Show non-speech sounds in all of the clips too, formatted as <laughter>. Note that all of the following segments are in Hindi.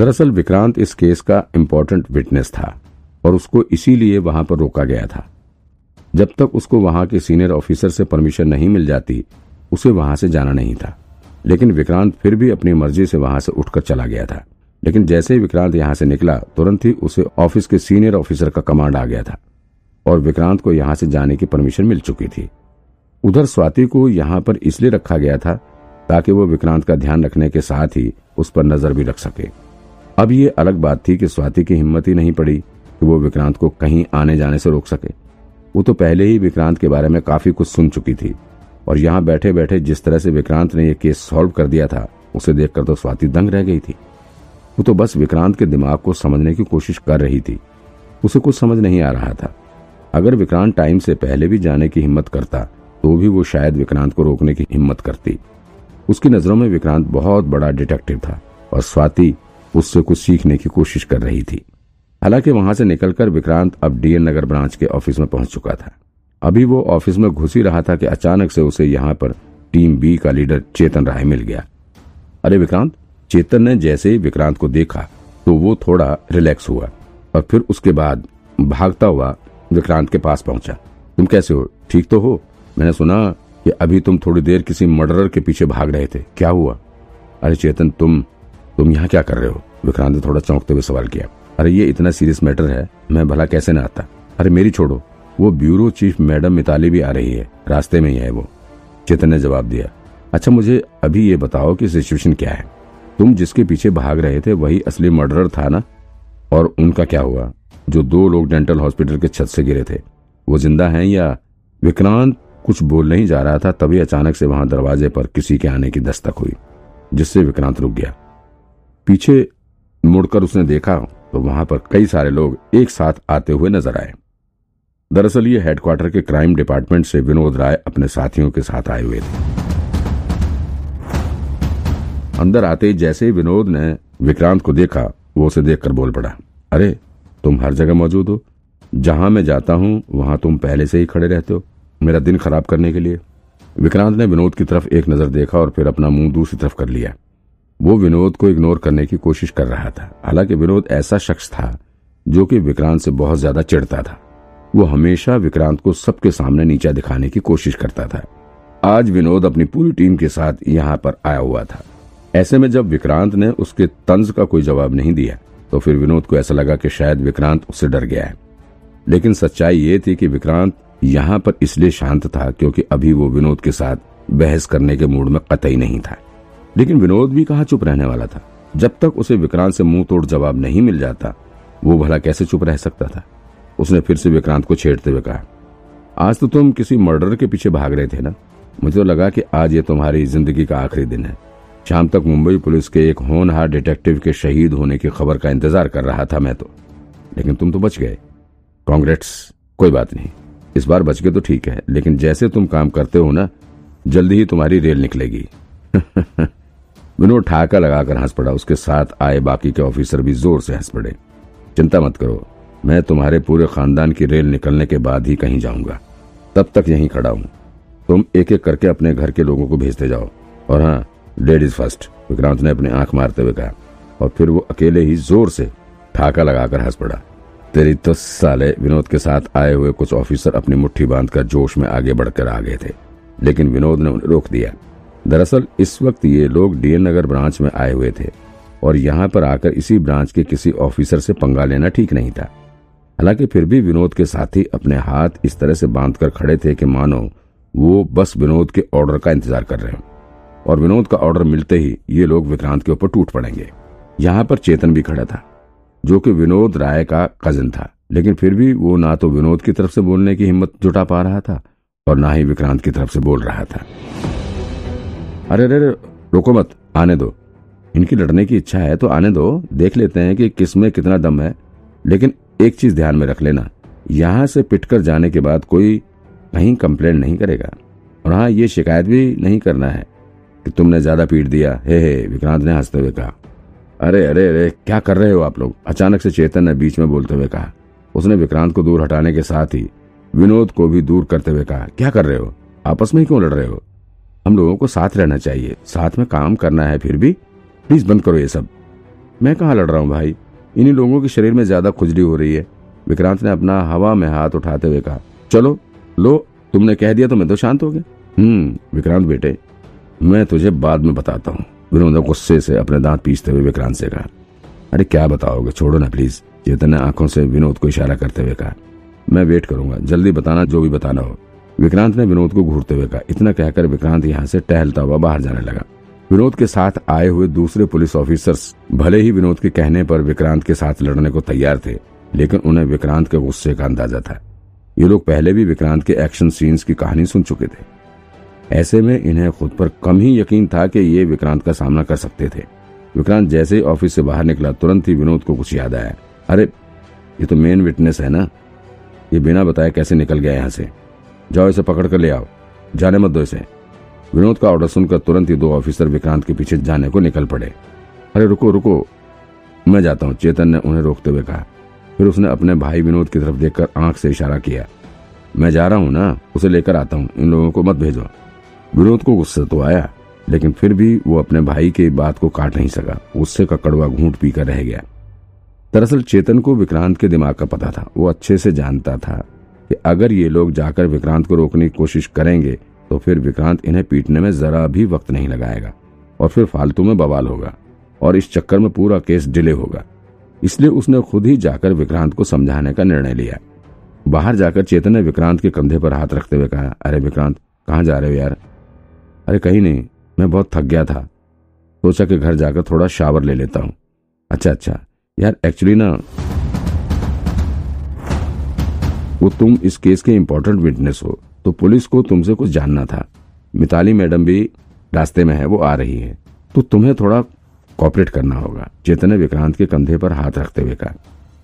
दरअसल विक्रांत इस केस का इम्पोर्टेंट विटनेस था और उसको इसीलिए वहाँ पर रोका गया था। जब तक उसको वहाँ के सीनियर ऑफिसर से परमिशन नहीं मिल जाती, उसे वहाँ से जाना नहीं था। लेकिन विक्रांत फिर भी अपनी मर्ज़ी से वहाँ से उठकर चला गया था। लेकिन जैसे ही विक्रांत यहाँ से निकला, तुरंत ही उसे ऑफ़िस के सीनियर ऑफिसर का कमांड आ गया था और विक्रांत को यहाँ से जाने की परमिशन मिल चुकी थी। उधर स्वाति को यहाँ पर इसलिए रखा गया था ताकि वो विक्रांत का ध्यान रखने के साथ ही उस पर नज़र भी रख सके। अब ये अलग बात थी कि स्वाति की हिम्मत ही नहीं पड़ी कि वो विक्रांत को कहीं आने जाने से रोक सके। वो तो पहले ही विक्रांत के बारे में काफ़ी कुछ सुन चुकी थी और यहाँ बैठे बैठे जिस तरह से विक्रांत ने यह केस सॉल्व कर दिया था, उसे देखकर तो स्वाति दंग रह गई थी। वो तो बस विक्रांत के दिमाग को समझने की कोशिश कर रही थी। उसे कुछ समझ नहीं आ रहा था। अगर विक्रांत टाइम से पहले भी जाने की हिम्मत करता तो भी वो शायद विक्रांत को रोकने की हिम्मत करती। उसकी नज़रों में विक्रांत बहुत बड़ा डिटेक्टिव था और स्वाति उससे कुछ सीखने की कोशिश कर रही थी। हालाँकि वहाँ से निकलकर विक्रांत अब डीएन नगर ब्रांच के ऑफ़िस में पहुँच चुका था। अभी वो ऑफ़िस में घुस ही रहा था कि अचानक से उसे यहाँ पर टीम बी का लीडर चेतन राय मिल गया। अरे विक्रांत, चेतन ने जैसे ही विक्रांत को देखा तो वो थोड़ा रिलैक्स हुआ और फिर उसके बाद भागता हुआ विक्रांत के पास पहुँचा। तुम कैसे हो? ठीक तो हो? मैंने सुना कि अभी तुम थोड़ी देर किसी मर्डरर के पीछे भाग रहे थे। क्या हुआ? अरे चेतन, तुम तुम यहाँ क्या कर रहे हो? विक्रांत ने थोड़ा चौंकते हुए सवाल किया। अरे, ये इतना सीरियस मैटर है, मैं भला कैसे ना आता? अरे, मेरी छोड़ो। वो ब्यूरो चीफ मैडम मिताली भी आ रही है। रास्ते में ही है वो। चेतन ने जवाब दिया। अच्छा मुझे अभी ये बताओ कि सिचुएशन क्या है? तुम जिसके पीछे भाग रहे थे, वही असली मर्डरर था ना? और उनका क्या हुआ? जो दो लोग डेंटल हॉस्पिटल के छत से गिरे थे। वो ज़िंदा हैं या विक्रांत कुछ बोल नहीं जा रहा था, तभी अचानक से वहाँ दरवाजे पर किसी के आने की दस्तक हुई, जिससे विक्रांत रुक गया। पीछे मुड़कर उसने देखा तो वहाँ पर कई सारे लोग एक साथ आते हुए नज़र आए। दरअसल ये हेडक्वार्टर के क्राइम डिपार्टमेंट से विनोद राय अपने साथियों के साथ आए हुए थे। अंदर आते ही जैसे ही विनोद ने विक्रांत को देखा, वो उसे देखकर बोल पड़ा, अरे, तुम हर जगह मौजूद हो। जहाँ मैं जाता हूँ, वहाँ तुम पहले से ही खड़े रहते हो। मेरा दिन खराब करने के लिए। विक्रांत ने विनोद की तरफ़ एक नज़र देखा और फिर अपना मुँह दूसरी तरफ़ कर लिया। वो विनोद को इग्नोर करने की कोशिश कर रहा था। हालाँकि विनोद ऐसा शख्स था जो कि विक्रांत से बहुत ज़्यादा चिढ़ता था। वो हमेशा विक्रांत को सबके सामने नीचा दिखाने की कोशिश करता था। आज विनोद अपनी पूरी टीम के साथ यहाँ पर आया हुआ था। ऐसे में जब विक्रांत ने उसके तंज का कोई जवाब नहीं दिया तो फिर विनोद को ऐसा लगा कि शायद विक्रांत उससे डर गया है। लेकिन सच्चाई ये थी कि विक्रांत यहाँ पर इसलिए शांत था क्योंकि अभी वो विनोद के साथ बहस करने के मूड में कतई नहीं था। लेकिन विनोद भी कहा चुप रहने वाला था। जब तक उसे विक्रांत से मुँह तोड़ जवाब नहीं मिल जाता, वो भला कैसे चुप रह सकता था? उसने फिर से विक्रांत को छेड़ते हुए कहा, आज तो तुम किसी मर्डर के पीछे भाग रहे थे ना? मुझे तो लगा कि आज ये तुम्हारी ज़िंदगी का आखिरी दिन है। शाम तक मुंबई पुलिस के एक होनहार डिटेक्टिव के शहीद होने की खबर का इंतज़ार कर रहा था मैं तो। लेकिन तुम तो बच गए। कांग्रेट्स कोई बात नहीं। इस बार बच गए तो ठीक है, लेकिन जैसे तुम काम करते हो ना, जल्दी ही तुम्हारी रेल निकलेगी। <laughs> विनोद ठाका लगाकर हंस पड़ा। उसके साथ आए बाकी के ऑफिसर भी ज़ोर से हंस पड़े। चिंता मत करो, मैं तुम्हारे पूरे खानदान की रेल निकलने के बाद ही कहीं जाऊँगा। तब तक यहीं खड़ा हूँ। तुम एक एक करके अपने घर के लोगों को भेजते जाओ। और हाँ लेडीज़ फ़र्स्ट विक्रांत ने अपनी आँख मारते हुए कहा। और फिर वो अकेले ही ज़ोर से ठाका लगाकर हंस पड़ा। तेरी तो साले विनोद के साथ आए हुए कुछ ऑफिसर अपनी मुट्ठी बांधकर जोश में आगे बढ़कर आ गए थे। लेकिन विनोद ने उन्हें रोक दिया। दरअसल, इस वक्त ये लोग डीएन नगर ब्रांच में आए हुए थे और यहाँ पर आकर इसी ब्रांच के किसी ऑफिसर से पंगा लेना ठीक नहीं था। हालाँकि फिर भी विनोद के साथी अपने हाथ इस तरह से बांधकर खड़े थे कि मानो वो बस विनोद के ऑर्डर का इंतज़ार कर रहे हो। और विनोद का ऑर्डर मिलते ही ये लोग विक्रांत के ऊपर टूट पड़ेंगे। यहाँ पर चेतन भी खड़ा था, जो कि विनोद राय का कज़न था। लेकिन फिर भी वो ना तो विनोद की तरफ़ से बोलने की हिम्मत जुटा पा रहा था और ना ही विक्रांत की तरफ़ से बोल रहा था। अरे अरे रोको मत, आने दो। इनकी लड़ने की इच्छा है तो आने दो। देख लेते हैं कि किसमें कितना दम है। लेकिन एक चीज़ ध्यान में रख लेना, यहाँ से पिटकर जाने के बाद कोई कहीं कंप्लेन नहीं करेगा। और हाँ ये शिकायत भी नहीं करना है कि तुमने ज़्यादा पीट दिया। हे हे, विक्रांत ने हँसते हुए कहा। अरे अरे अरे, क्या कर रहे हो आप लोग? अचानक से चेतन ने बीच में बोलते हुए कहा। उसने विक्रांत को दूर हटाने के साथ ही विनोद को भी दूर करते हुए कहा। क्या कर रहे हो? आपस में ही क्यों लड़ रहे हो? हम लोगों को साथ रहना चाहिए। साथ में काम करना है फिर भी। प्लीज़ बंद करो ये सब। मैं कहाँ लड़ रहा हूँ भाई? इन्हीं लोगों के शरीर में ज़्यादा खुजली हो रही है। विक्रांत ने अपना हवा में हाथ उठाते हुए कहा, चलो, लो, तुमने कह दिया तो मैं तो शांत हो गया। हम्म विक्रांत बेटे, मैं तुझे बाद में बताता हूँ। विनोद ने गुस्से से अपने दांत पीसते हुए विक्रांत से कहा, अरे क्या बताओगे, छोड़ो ना प्लीज़ चेतन ने आँखों से विनोद को इशारा करते हुए कहा, मैं वेट करूँगा, जल्दी बताना, जो भी बताना हो। विक्रांत ने विनोद को घूरते हुए कहा, इतना कहकर विक्रांत यहाँ से टहलता हुआ बाहर जाने लगा। विनोद के साथ आए हुए दूसरे पुलिस ऑफिसर्स भले ही विनोद के कहने पर विक्रांत के साथ लड़ने को तैयार थे, लेकिन उन्हें विक्रांत के गुस्से का अंदाज़ा था। ये लोग पहले भी विक्रांत के एक्शन सीन्स की कहानी सुन चुके थे। ऐसे में इन्हें खुद पर कम ही यकीन था कि ये विक्रांत का सामना कर सकते थे। विक्रांत जैसे ही ऑफ़िस से बाहर निकला, तुरंत ही विनोद को कुछ याद आया। अरे, ये तो मेन विटनेस है ना? ये बिना बताए कैसे निकल गया यहाँ से? जाओ इसे पकड़ कर ले आओ। जाने मत दो इसे। विनोद का ऑर्डर सुनकर तुरंत ही दो ऑफिसर विक्रांत के पीछे जाने को निकल पड़े। अरे, रुको रुको। मैं जाता हूँ, चेतन ने उन्हें रोकते हुए कहा। फिर उसने अपने भाई विनोद की तरफ़ देखकर आँख से इशारा किया। मैं जा रहा हूँ ना, उसे लेकर आता हूँ। इन लोगों को मत भेजो। विनोद को गुस्सा तो आया, लेकिन फिर भी वो अपने भाई की बात को काट नहीं सका। गुस्से का कड़वा घूंट पीकर रह गया। दरअसल चेतन को विक्रांत के दिमाग का पता था। वो अच्छे से जानता था। कि अगर ये लोग जाकर विक्रांत को रोकने की कोशिश करेंगे तो फिर विक्रांत इन्हें पीटने में जरा भी वक्त नहीं लगाएगा और फिर फालतू में बवाल होगा और इस चक्कर में पूरा केस डिले होगा। इसलिए उसने खुद ही जाकर विक्रांत को समझाने का निर्णय लिया। बाहर जाकर चेतन ने विक्रांत के कंधे पर हाथ रखते हुए कहा, अरे विक्रांत, कहाँ जा रहे हो यार? अरे कहीं नहीं, मैं बहुत थक गया था। सोचा कि घर जाकर थोड़ा शावर ले लेता हूँ। अच्छा अच्छा यार एक्चुअली ना वो तुम इस केस के इम्पोर्टेंट विटनेस हो। तो पुलिस को तुमसे कुछ जानना था। मिताली मैडम भी रास्ते में है, वो आ रही है। तो तुम्हें थोड़ा कॉपरेट करना होगा। चेतन ने विक्रांत के कंधे पर हाथ रखते हुए कहा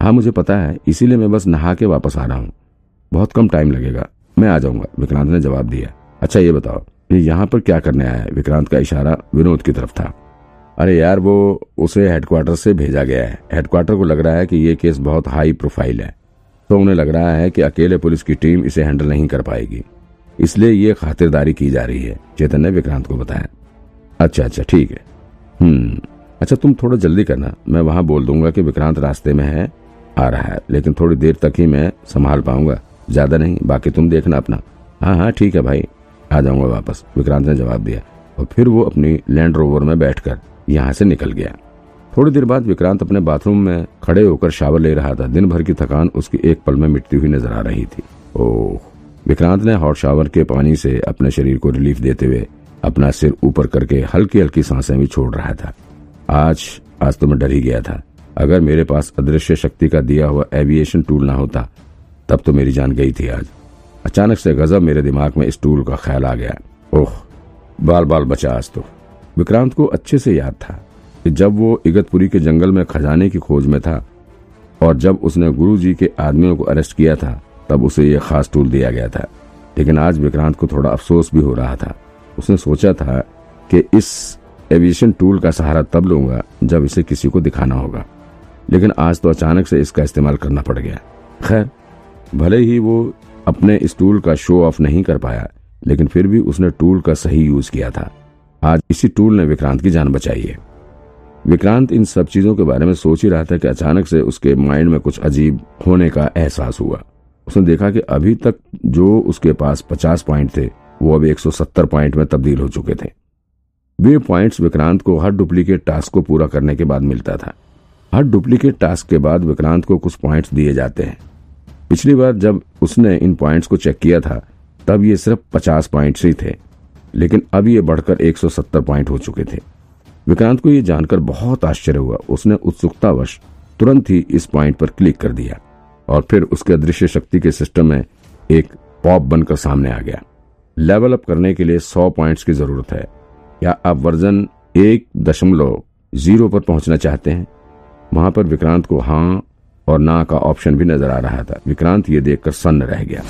हाँ मुझे पता है, इसीलिए मैं बस नहा के वापस आ रहा हूँ। बहुत कम टाइम लगेगा। मैं आ जाऊँगा। विक्रांत ने जवाब दिया अच्छा ये बताओ, ये यहाँ पर क्या करने आया है? विक्रांत का इशारा विनोद की तरफ़ था। अरे यार, वो उसे हेडक्वार्टर से भेजा गया है। हेडक्वार्टर को लग रहा है कि ये केस बहुत हाई प्रोफ़ाइल है। तो उन्हें लग रहा है कि अकेले पुलिस की टीम इसे हैंडल नहीं कर पाएगी। इसलिए ये खातिरदारी की जा रही है, चेतन ने विक्रांत को बताया। अच्छा अच्छा ठीक है। हम्म अच्छा तुम थोड़ा जल्दी करना। मैं वहाँ बोल दूँगा कि विक्रांत रास्ते में है, आ रहा है, लेकिन थोड़ी देर तक ही मैं संभाल पाऊँगा। ज़्यादा नहीं, बाकी तुम देखना अपना। हाँ हाँ ठीक है भाई, आ जाऊँगा वापस। विक्रांत ने जवाब दिया, और फिर वो अपनी लैंड रोवर में बैठकर यहाँ से निकल गया। थोड़ी देर बाद विक्रांत अपने बाथरूम में खड़े होकर शावर ले रहा था। दिन भर की थकान उसकी एक पल में मिटती हुई नज़र आ रही थी। ओह, विक्रांत ने हॉट शावर के पानी से अपने शरीर को रिलीफ देते हुए अपना सिर ऊपर करके हल्की हल्की साँसें भी छोड़ रहा था। आज आज तो मैं डर ही गया था। अगर मेरे पास अदृश्य शक्ति का दिया हुआ एविएशन टूल ना होता, तब तो मेरी जान गई थी आज। अचानक से गजब मेरे दिमाग में इस टूल का ख्याल आ गया। ओह बाल बाल बचा आज तो। विक्रांत को अच्छे से याद था। कि जब वो इगतपुरी के जंगल में खजाने की खोज में था और जब उसने गुरु जी के आदमियों को अरेस्ट किया था, तब उसे यह खास टूल दिया गया था। लेकिन आज विक्रांत को थोड़ा अफसोस भी हो रहा था। उसने सोचा था कि इस एविएशन टूल का सहारा तब लूँगा जब इसे किसी को दिखाना होगा। लेकिन आज तो अचानक से इसका इस्तेमाल करना पड़ गया। खैर, भले ही वो अपने इस टूल का शो ऑफ़ नहीं कर पाया, लेकिन फिर भी उसने टूल का सही यूज़ किया था। आज इसी टूल ने विक्रांत की जान बचाई है। विक्रांत इन सब चीज़ों के बारे में सोच ही रहा था कि अचानक से उसके माइंड में कुछ अजीब होने का एहसास हुआ। उसने देखा कि अभी तक जो उसके पास 50 पॉइंट थे, वो अब 170 पॉइंट में तब्दील हो चुके थे। वे पॉइंट्स विक्रांत को हर डुप्लीकेट टास्क को पूरा करने के बाद मिलता था। हर डुप्लीकेट टास्क के बाद विक्रांत को कुछ पॉइंट्स दिए जाते हैं। पिछली बार जब उसने इन पॉइंट्स को चेक किया था, तब ये सिर्फ़ 50 पॉइंट्स ही थे, लेकिन अब ये बढ़कर 170 पॉइंट हो चुके थे। विक्रांत को यह जानकर बहुत आश्चर्य हुआ। उसने उत्सुकतावश तुरंत ही इस पॉइंट पर क्लिक कर दिया और फिर उसके अदृश्य शक्ति के सिस्टम में एक पॉप बनकर सामने आ गया। लेवल अप करने के लिए सौ पॉइंट्स की ज़रूरत है। या आप वर्जन एक दशमलव ज़ीरो पर पहुँचना चाहते हैं? वहाँ पर विक्रांत को हाँ और ना का ऑप्शन भी नज़र आ रहा था। विक्रांत ये देखकर सन्न रह गया।